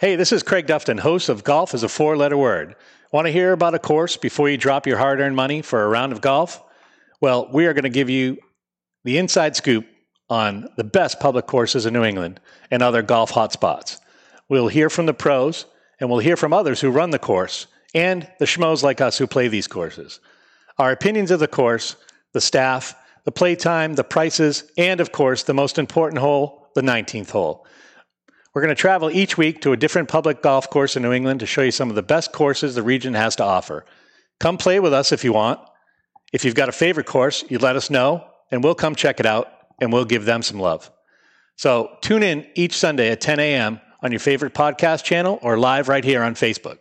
Hey, this is Craig Dufton, host of Golf is a Four Letter Word. Want to hear about a course before you drop your hard earned money for a round of golf? Well, we are going to give you the inside scoop on the best public courses in New England and other golf hotspots. We'll hear from the pros and we'll hear from others who run the course and the schmoes like us who play these courses. Our opinions of the course, the staff, the play time, the prices, and of course, the most important hole, the 19th hole. We're going to travel each week to a different public golf course in New England to show you some of the best courses the region has to offer. Come play with us if you want. If you've got a favorite course, you let us know, and we'll come check it out and we'll give them some love. So tune in each Sunday at 10 a.m. on your favorite podcast channel or live right here on Facebook.